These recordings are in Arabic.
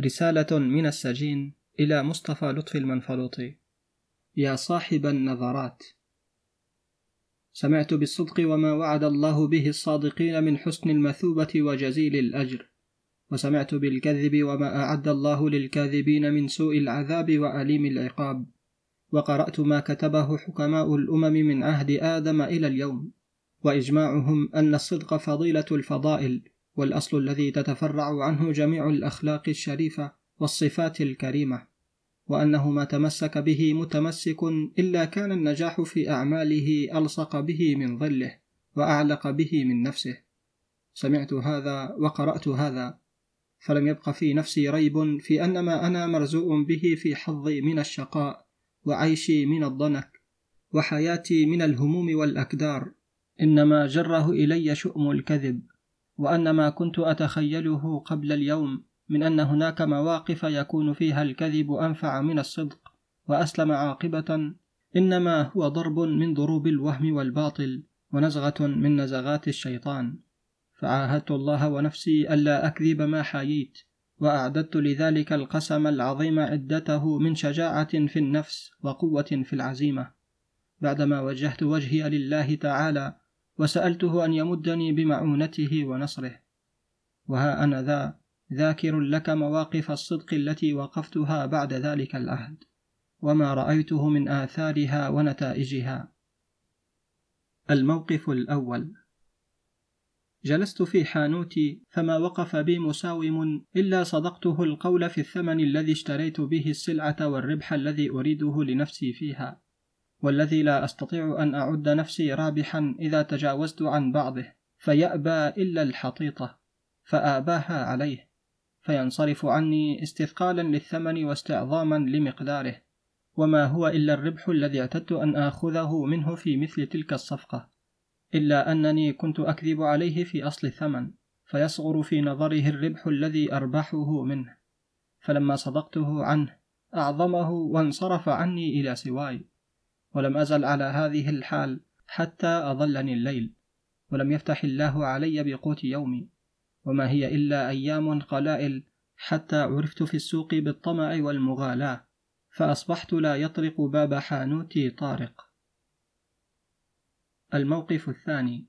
رسالة من السجين إلى مصطفى لطفي المنفلوطي. يا صاحب النظرات. سمعت بالصدق وما وعد الله به الصادقين من حسن المثوبة وجزيل الأجر. وسمعت بالكذب وما أعد الله للكاذبين من سوء العذاب وأليم العقاب. وقرأت ما كتبه حكماء الأمم من عهد آدم إلى اليوم. وإجماعهم أن الصدق فضيلة الفضائل. والأصل الذي تتفرع عنه جميع الأخلاق الشريفة والصفات الكريمة وأنه ما تمسك به متمسك إلا كان النجاح في أعماله ألصق به من ظله وأعلق به من نفسه. سمعت هذا وقرأت هذا فلم يبق في نفسي ريب في أن ما أنا مرزوء به في حظي من الشقاء وعيشي من الضنك وحياتي من الهموم والأكدار. إنما جره إلي شؤم الكذب. وأن ما كنت أتخيله قبل اليوم من أن هناك مواقف يكون فيها الكذب أنفع من الصدق وأسلم عاقبة إنما هو ضرب من ضروب الوهم والباطل ونزغة من نزغات الشيطان. فعاهدت الله ونفسي ألا أكذب ما حاييت وأعددت لذلك القسم العظيم عدته من شجاعة في النفس وقوة في العزيمة. بعدما وجهت وجهي لله تعالى وسألته أن يمدني بمعونته ونصره. وها أنا ذا ذاكر لك مواقف الصدق التي وقفتها بعد ذلك العهد وما رأيته من آثارها ونتائجها. الموقف الأول. جلست في حانوتي فما وقف بي مساوم إلا صدقته القول في الثمن الذي اشتريت به السلعة والربح الذي أريده لنفسي فيها. والذي لا أستطيع أن أعد نفسي رابحا إذا تجاوزت عن بعضه فيأبى إلا الحطيطة فآباها عليه فينصرف عني استثقالا للثمن واستعظاما لمقداره. وما هو إلا الربح الذي اعتدت أن آخذه منه في مثل تلك الصفقة إلا أنني كنت أكذب عليه في أصل الثمن فيصغر في نظره الربح الذي أربحه منه. فلما صدقته عنه أعظمه وانصرف عني إلى سواي. ولم أزل على هذه الحال حتى أظلني الليل ولم يفتح الله علي بقوت يومي وما هي إلا أيام قلائل حتى عرفت في السوق بالطمع والمغالاة فأصبحت لا يطرق باب حانوتي طارق. الموقف الثاني.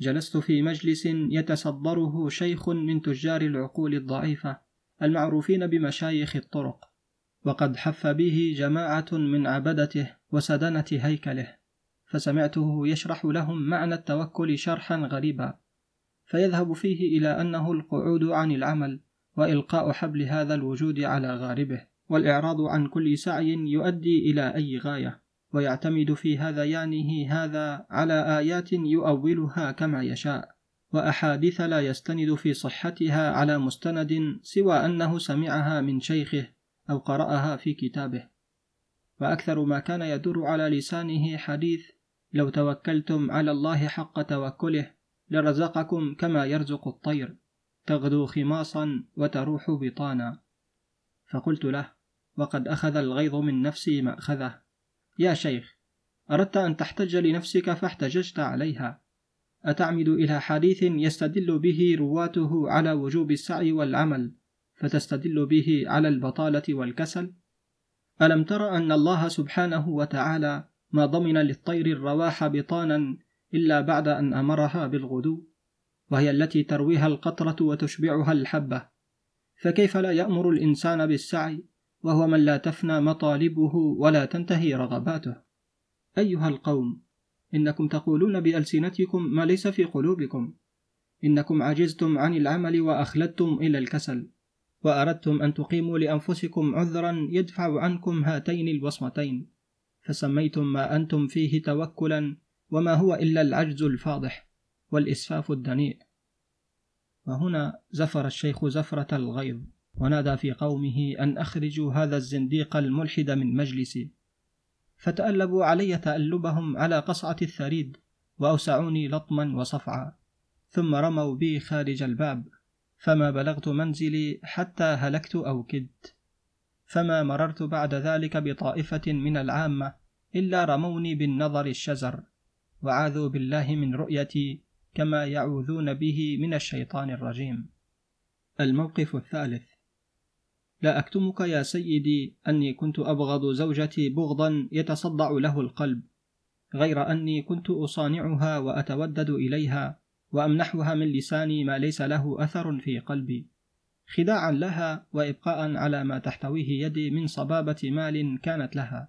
جلست في مجلس يتصدره شيخ من تجار العقول الضعيفة المعروفين بمشايخ الطرق. وقد حف به جماعة من عبدته وسدنة هيكله فسمعته يشرح لهم معنى التوكل شرحا غريبا فيذهب فيه إلى أنه القعود عن العمل وإلقاء حبل هذا الوجود على غاربه والإعراض عن كل سعي يؤدي إلى أي غاية ويعتمد في هذيانه هذا على آيات يؤولها كما يشاء وأحاديث لا يستند في صحتها على مستند سوى أنه سمعها من شيخه أو قرأها في كتابه. وأكثر ما كان يدور على لسانه حديث لو توكلتم على الله حق توكله لرزقكم كما يرزق الطير تغدو خماصا وتروح بطانا. فقلت له وقد أخذ الغيظ من نفسي مأخذه. يا شيخ أردت أن تحتج لنفسك فاحتججت عليها. أتعمد إلى حديث يستدل به رواته على وجوب السعي والعمل فتستدل به على البطالة والكسل. ألم تر أن الله سبحانه وتعالى ما ضمن للطير الرواح بطانا إلا بعد أن أمرها بالغدو وهي التي ترويها القطرة وتشبعها الحبة. فكيف لا يأمر الإنسان بالسعي وهو من لا تفنى مطالبه ولا تنتهي رغباته؟ أيها القوم إنكم تقولون بألسنتكم ما ليس في قلوبكم. إنكم عجزتم عن العمل وأخلدتم إلى الكسل. وأردتم أن تقيموا لأنفسكم عذرا يدفع عنكم هاتين الوصمتين فسميتم ما أنتم فيه توكلا وما هو إلا العجز الفاضح والإسفاف الدنيء. وهنا زفر الشيخ زفرة الغيظ ونادى في قومه أن أخرجوا هذا الزنديق الملحد من مجلسي. فتألبوا علي تألبهم على قصعة الثريد وأوسعوني لطما وصفعا ثم رموا بي خارج الباب. فما بلغت منزلي حتى هلكت أو كدت. فما مررت بعد ذلك بطائفة من العامة إلا رموني بالنظر الشزر وعاذوا بالله من رؤيتي كما يعوذون به من الشيطان الرجيم. الموقف الثالث. لا أكتمك يا سيدي أني كنت أبغض زوجتي بغضا يتصدع له القلب غير أني كنت أصانعها وأتودد إليها وأمنحها من لساني ما ليس له أثر في قلبي. خداعا لها وإبقاء على ما تحتويه يدي من صبابة مال كانت لها.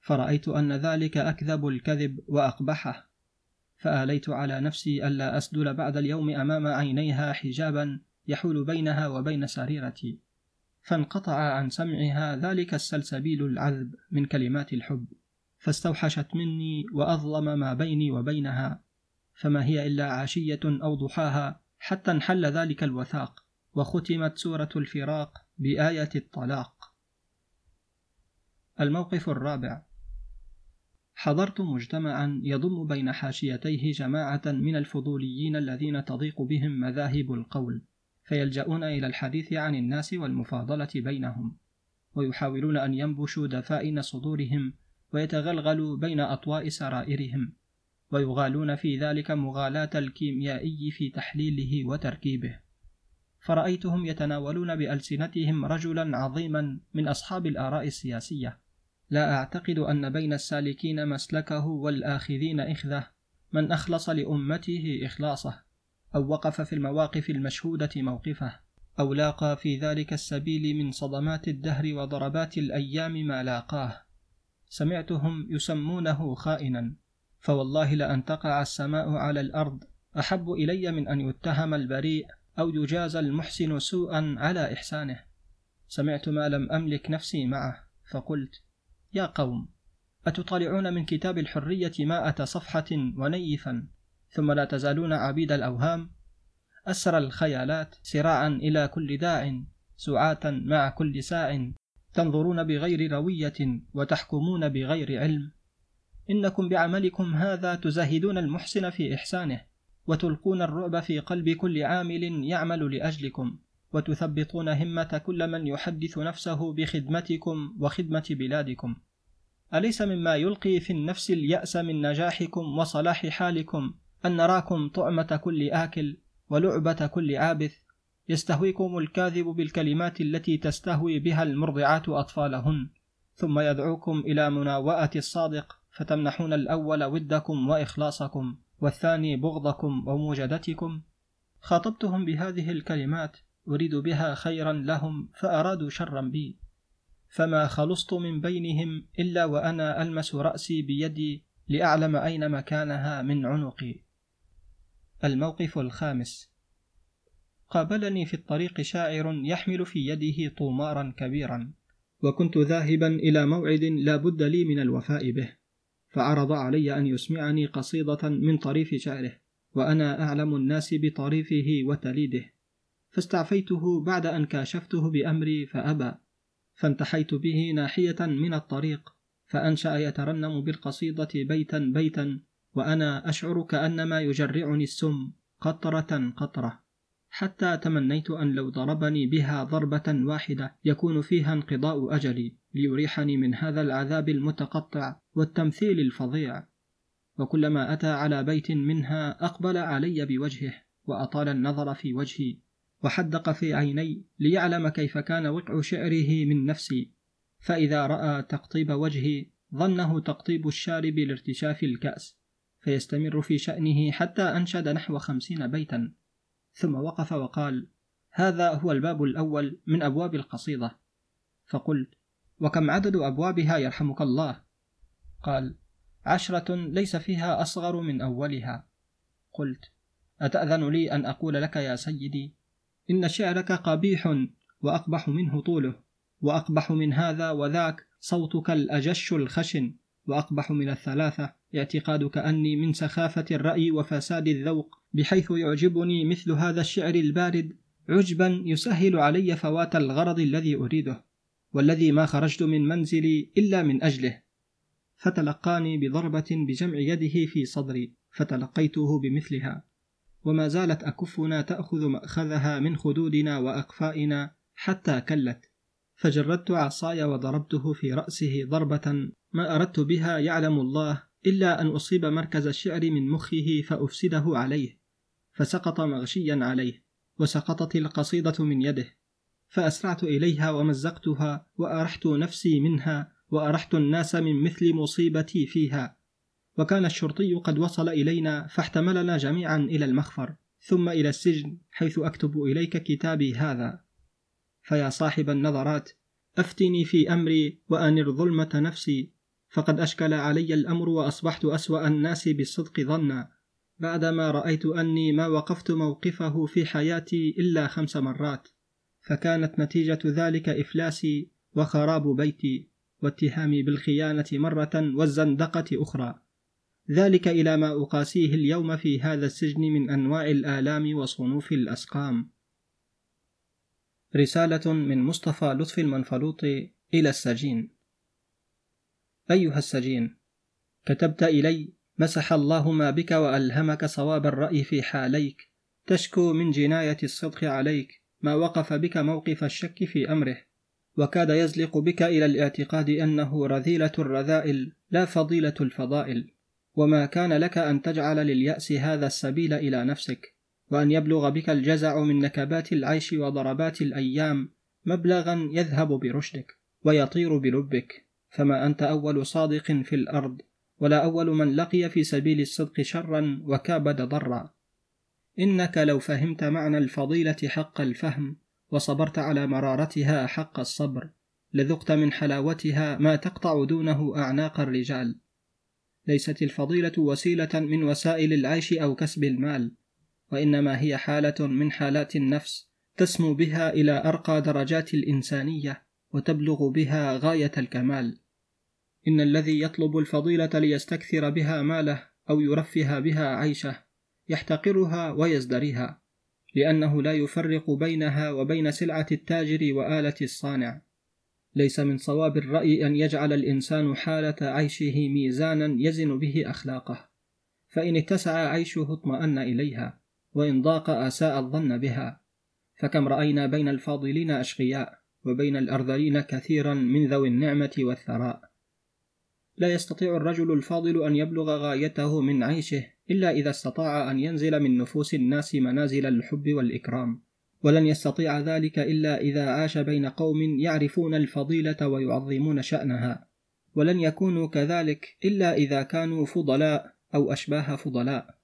فرأيت أن ذلك أكذب الكذب وأقبحه. فآليت على نفسي ألا أسدل بعد اليوم أمام عينيها حجابا يحول بينها وبين سريرتي. فانقطع عن سمعها ذلك السلسبيل العذب من كلمات الحب. فاستوحشت مني وأظلم ما بيني وبينها. فما هي إلا عشية أو ضحاها حتى انحل ذلك الوثاق وختمت سورة الفراق بآية الطلاق. الموقف الرابع. حضرت مجتمعا يضم بين حاشيتيه جماعة من الفضوليين الذين تضيق بهم مذاهب القول فيلجؤون إلى الحديث عن الناس والمفاضلة بينهم ويحاولون أن ينبشوا دفائن صدورهم ويتغلغلوا بين أطواء سرائرهم. ويغالون في ذلك مغالاة الكيميائي في تحليله وتركيبه. فرأيتهم يتناولون بألسنتهم رجلا عظيما من أصحاب الآراء السياسية. لا أعتقد أن بين السالكين مسلكه والآخذين إخذه. من أخلص لأمته إخلاصه أو وقف في المواقف المشهودة موقفه أو لاقى في ذلك السبيل من صدمات الدهر وضربات الأيام ما لاقاه. سمعتهم يسمونه خائنا. فوالله لأن تقع السماء على الأرض. أحب إلي من أن يتهم البريء أو يجازى المحسن سوءا على إحسانه. سمعت ما لم أملك نفسي معه. فقلت يا قوم أتطالعون من كتاب الحرية مائة صفحة ونيفا ثم لا تزالون عبيد الأوهام؟ أسر الخيالات سراعا إلى كل داع سعاة مع كل ساع تنظرون بغير روية وتحكمون بغير علم. إنكم بعملكم هذا تزهدون المحسن في إحسانه وتلقون الرعب في قلب كل عامل يعمل لأجلكم وتثبطون همة كل من يحدث نفسه بخدمتكم وخدمة بلادكم. أليس مما يلقي في النفس اليأس من نجاحكم وصلاح حالكم؟ أن نراكم طعمة كل آكل ولعبة كل عابث؟ يستهويكم الكاذب بالكلمات التي تستهوي بها المرضعات أطفالهن ثم يدعوكم إلى مناوأة الصادق فتمنحون الأول ودكم وإخلاصكم والثاني بغضكم وموجدتكم. خاطبتهم بهذه الكلمات أريد بها خيرا لهم فأرادوا شرا بي. فما خلصت من بينهم إلا وأنا ألمس رأسي بيدي لأعلم أين مكانها من عنقي. الموقف الخامس. قابلني في الطريق شاعر يحمل في يده طومارا كبيرا وكنت ذاهبا إلى موعد لا بد لي من الوفاء به. فعرض علي أن يسمعني قصيدة من طريف شعره وأنا أعلم الناس بطريفه وتليده. فاستعفيته بعد أن كاشفته بأمري فأبى. فانتحيت به ناحية من الطريق فأنشأ يترنم بالقصيدة بيتا بيتا وأنا أشعر كأنما يجرعني السم قطرة قطرة. حتى تمنيت أن لو ضربني بها ضربة واحدة يكون فيها انقضاء أجلي ليريحني من هذا العذاب المتقطع والتمثيل الفظيع. وكلما أتى على بيت منها أقبل علي بوجهه وأطال النظر في وجهي وحدق في عيني ليعلم كيف كان وقع شعره من نفسي. فإذا رأى تقطيب وجهي ظنه تقطيب الشارب لارتشاف الكأس فيستمر في شأنه حتى أنشد نحو خمسين بيتا. ثم وقف وقال هذا هو الباب الأول من أبواب القصيدة. فقلت وكم عدد أبوابها يرحمك الله؟ قال عشرة ليس فيها أصغر من أولها. قلت أتأذن لي أن أقول لك يا سيدي إن شعرك قبيح وأقبح منه طوله وأقبح من هذا وذاك صوتك الأجش الخشن وأقبح من الثلاثة اعتقادك أني من سخافة الرأي وفساد الذوق بحيث يعجبني مثل هذا الشعر البارد عجبا يسهل علي فوات الغرض الذي أريده والذي ما خرجت من منزلي إلا من أجله. فتلقاني بضربة بجمع يده في صدري فتلقيته بمثلها. وما زالت أكفنا تأخذ مأخذها من خدودنا وأقفائنا حتى كلت. فجردت عصاي وضربته في رأسه ضربة ما أردت بها يعلم الله إلا أن أصيب مركز الشعر من مخه فأفسده عليه. فسقط مغشيا عليه وسقطت القصيدة من يده. فأسرعت إليها ومزقتها وأرحت نفسي منها وأرحت الناس من مثل مصيبتي فيها. وكان الشرطي قد وصل إلينا فاحتملنا جميعا إلى المخفر ثم إلى السجن حيث أكتب إليك كتابي هذا. فيا صاحب النظرات أفتني في أمري وأنر ظلمة نفسي فقد أشكل علي الأمر وأصبحت أسوأ الناس بالصدق ظنا. بعدما رأيت أني ما وقفت موقفه في حياتي إلا خمس مرات فكانت نتيجة ذلك إفلاسي وخراب بيتي واتهامي بالخيانة مرة والزندقة أخرى. ذلك إلى ما أقاسيه اليوم في هذا السجن من أنواع الآلام وصنوف الأسقام. رسالة من مصطفى لطف المنفلوطي إلى السجين. أيها السجين كتبت إلي مسح الله ما بك وألهمك صواب الرأي في حاليك. تشكو من جناية الصدق عليك. ما وقف بك موقف الشك في أمره. وكاد يزلق بك إلى الاعتقاد أنه رذيلة الرذائل لا فضيلة الفضائل. وما كان لك أن تجعل لليأس هذا السبيل إلى نفسك. وأن يبلغ بك الجزع من نكبات العيش وضربات الأيام مبلغا يذهب برشدك ويطير بلبك. فما أنت أول صادق في الأرض. ولا أول من لقي في سبيل الصدق شرا وكابد ضرا إنك لو فهمت معنى الفضيلة حق الفهم وصبرت على مرارتها حق الصبر لذقت من حلاوتها ما تقطع دونه أعناق الرجال. ليست الفضيلة وسيلة من وسائل العيش أو كسب المال وإنما هي حالة من حالات النفس تسمو بها إلى أرقى درجات الإنسانية وتبلغ بها غاية الكمال. إن الذي يطلب الفضيلة ليستكثر بها ماله أو يرفه بها عيشه يحتقرها ويزدريها لأنه لا يفرق بينها وبين سلعة التاجر وآلة الصانع. ليس من صواب الرأي أن يجعل الإنسان حالة عيشه ميزانا يزن به أخلاقه فإن اتسع عيشه اطمأن إليها وإن ضاق أساء الظن بها. فكم رأينا بين الفاضلين أشقياء وبين الأرذلين كثيرا من ذوي النعمة والثراء. لا يستطيع الرجل الفاضل أن يبلغ غايته من عيشه إلا إذا استطاع أن ينزل من نفوس الناس منازل الحب والإكرام. ولن يستطيع ذلك إلا إذا عاش بين قوم يعرفون الفضيلة ويعظمون شأنها. ولن يكونوا كذلك إلا إذا كانوا فضلاء أو أشباه فضلاء.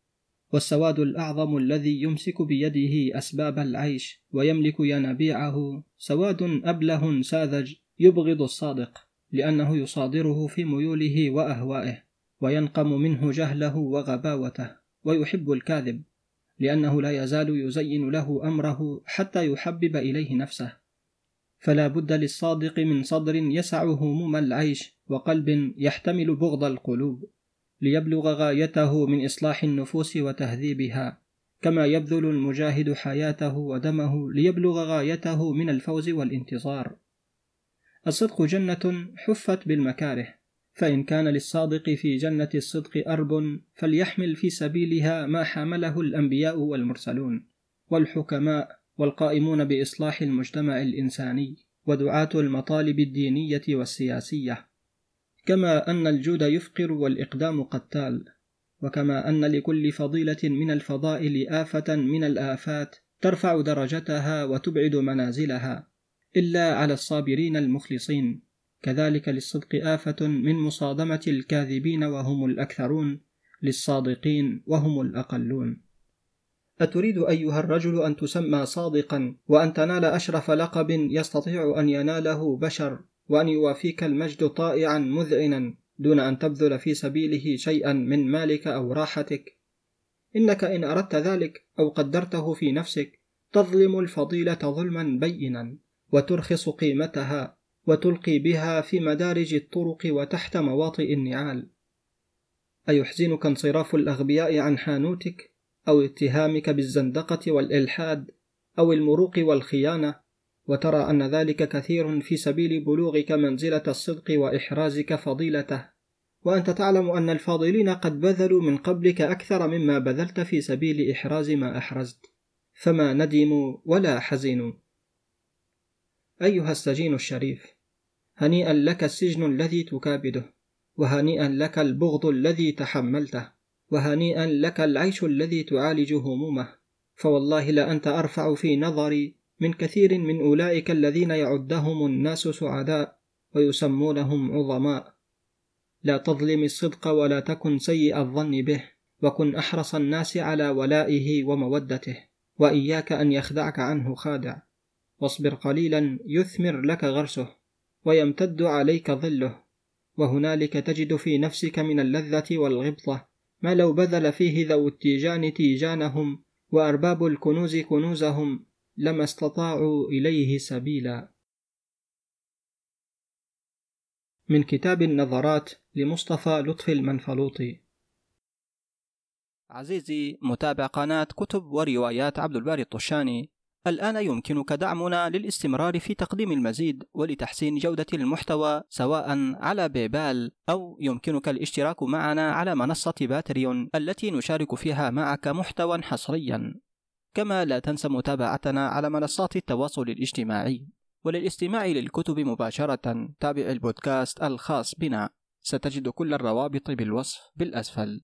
والسواد الأعظم الذي يمسك بيده أسباب العيش ويملك ينابيعه سواد أبله ساذج يبغض الصادق. لأنه يصادره في ميوله وأهوائه وينقم منه جهله وغباوته ويحب الكاذب لأنه لا يزال يزين له أمره حتى يحبب إليه نفسه. فلا بد للصادق من صدر يسع هموم العيش وقلب يحتمل بغض القلوب ليبلغ غايته من إصلاح النفوس وتهذيبها كما يبذل المجاهد حياته ودمه ليبلغ غايته من الفوز والانتصار الصدق جنة حفت بالمكاره فإن كان للصادق في جنة الصدق أرب فليحمل في سبيلها ما حمله الأنبياء والمرسلون والحكماء والقائمون بإصلاح المجتمع الإنساني ودعاة المطالب الدينية والسياسية. كما أن الجود يفقر والإقدام قتال وكما أن لكل فضيلة من الفضائل آفة من الآفات ترفع درجتها وتبعد منازلها. إلا على الصابرين المخلصين. كذلك للصدق آفة من مصادمة الكاذبين وهم الأكثرون للصادقين وهم الأقلون. أتريد أيها الرجل أن تسمى صادقا وأن تنال أشرف لقب يستطيع أن يناله بشر وأن يوافيك المجد طائعا مذعنا دون أن تبذل في سبيله شيئا من مالك أو راحتك. إنك إن أردت ذلك أو قدرته في نفسك تظلم الفضيلة ظلما بينا. وترخص قيمتها وتلقي بها في مدارج الطرق وتحت مواطئ النعال. أيحزنك انصراف الأغبياء عن حانوتك أو اتهامك بالزندقة والإلحاد أو المروق والخيانة؟ وترى أن ذلك كثير في سبيل بلوغك منزلة الصدق وإحرازك فضيلته. وأنت تعلم أن الفاضلين قد بذلوا من قبلك أكثر مما بذلت في سبيل إحراز ما أحرزت. فما ندموا ولا حزنوا. أيها السجين الشريف هنيئا لك السجن الذي تكابده وهنيئا لك البغض الذي تحملته وهنيئا لك العيش الذي تعالج همومه. فوالله لأنت أرفع في نظري من كثير من أولئك الذين يعدهم الناس سعداء ويسمونهم عظماء. لا تظلم الصدق ولا تكن سيء الظن به وكن أحرص الناس على ولائه ومودته وإياك أن يخدعك عنه خادع. واصبر قليلا يثمر لك غرسه ويمتد عليك ظله. وهنالك تجد في نفسك من اللذة والغبطة ما لو بذل فيه ذو التيجان تيجانهم وأرباب الكنوز كنوزهم لما استطاعوا إليه سبيلا. من كتاب النظرات لمصطفى لطفي المنفلوطي. عزيزي متابع قناة كتب وروايات عبد الباري الطشاني. الآن يمكنك دعمنا للاستمرار في تقديم المزيد ولتحسين جودة المحتوى سواء على بيبال أو يمكنك الاشتراك معنا على منصة باتريون التي نشارك فيها معك محتوى حصريا. كما لا تنسى متابعتنا على منصات التواصل الاجتماعي. وللاستماع للكتب مباشرة تابع البودكاست الخاص بنا. ستجد كل الروابط بالوصف بالأسفل.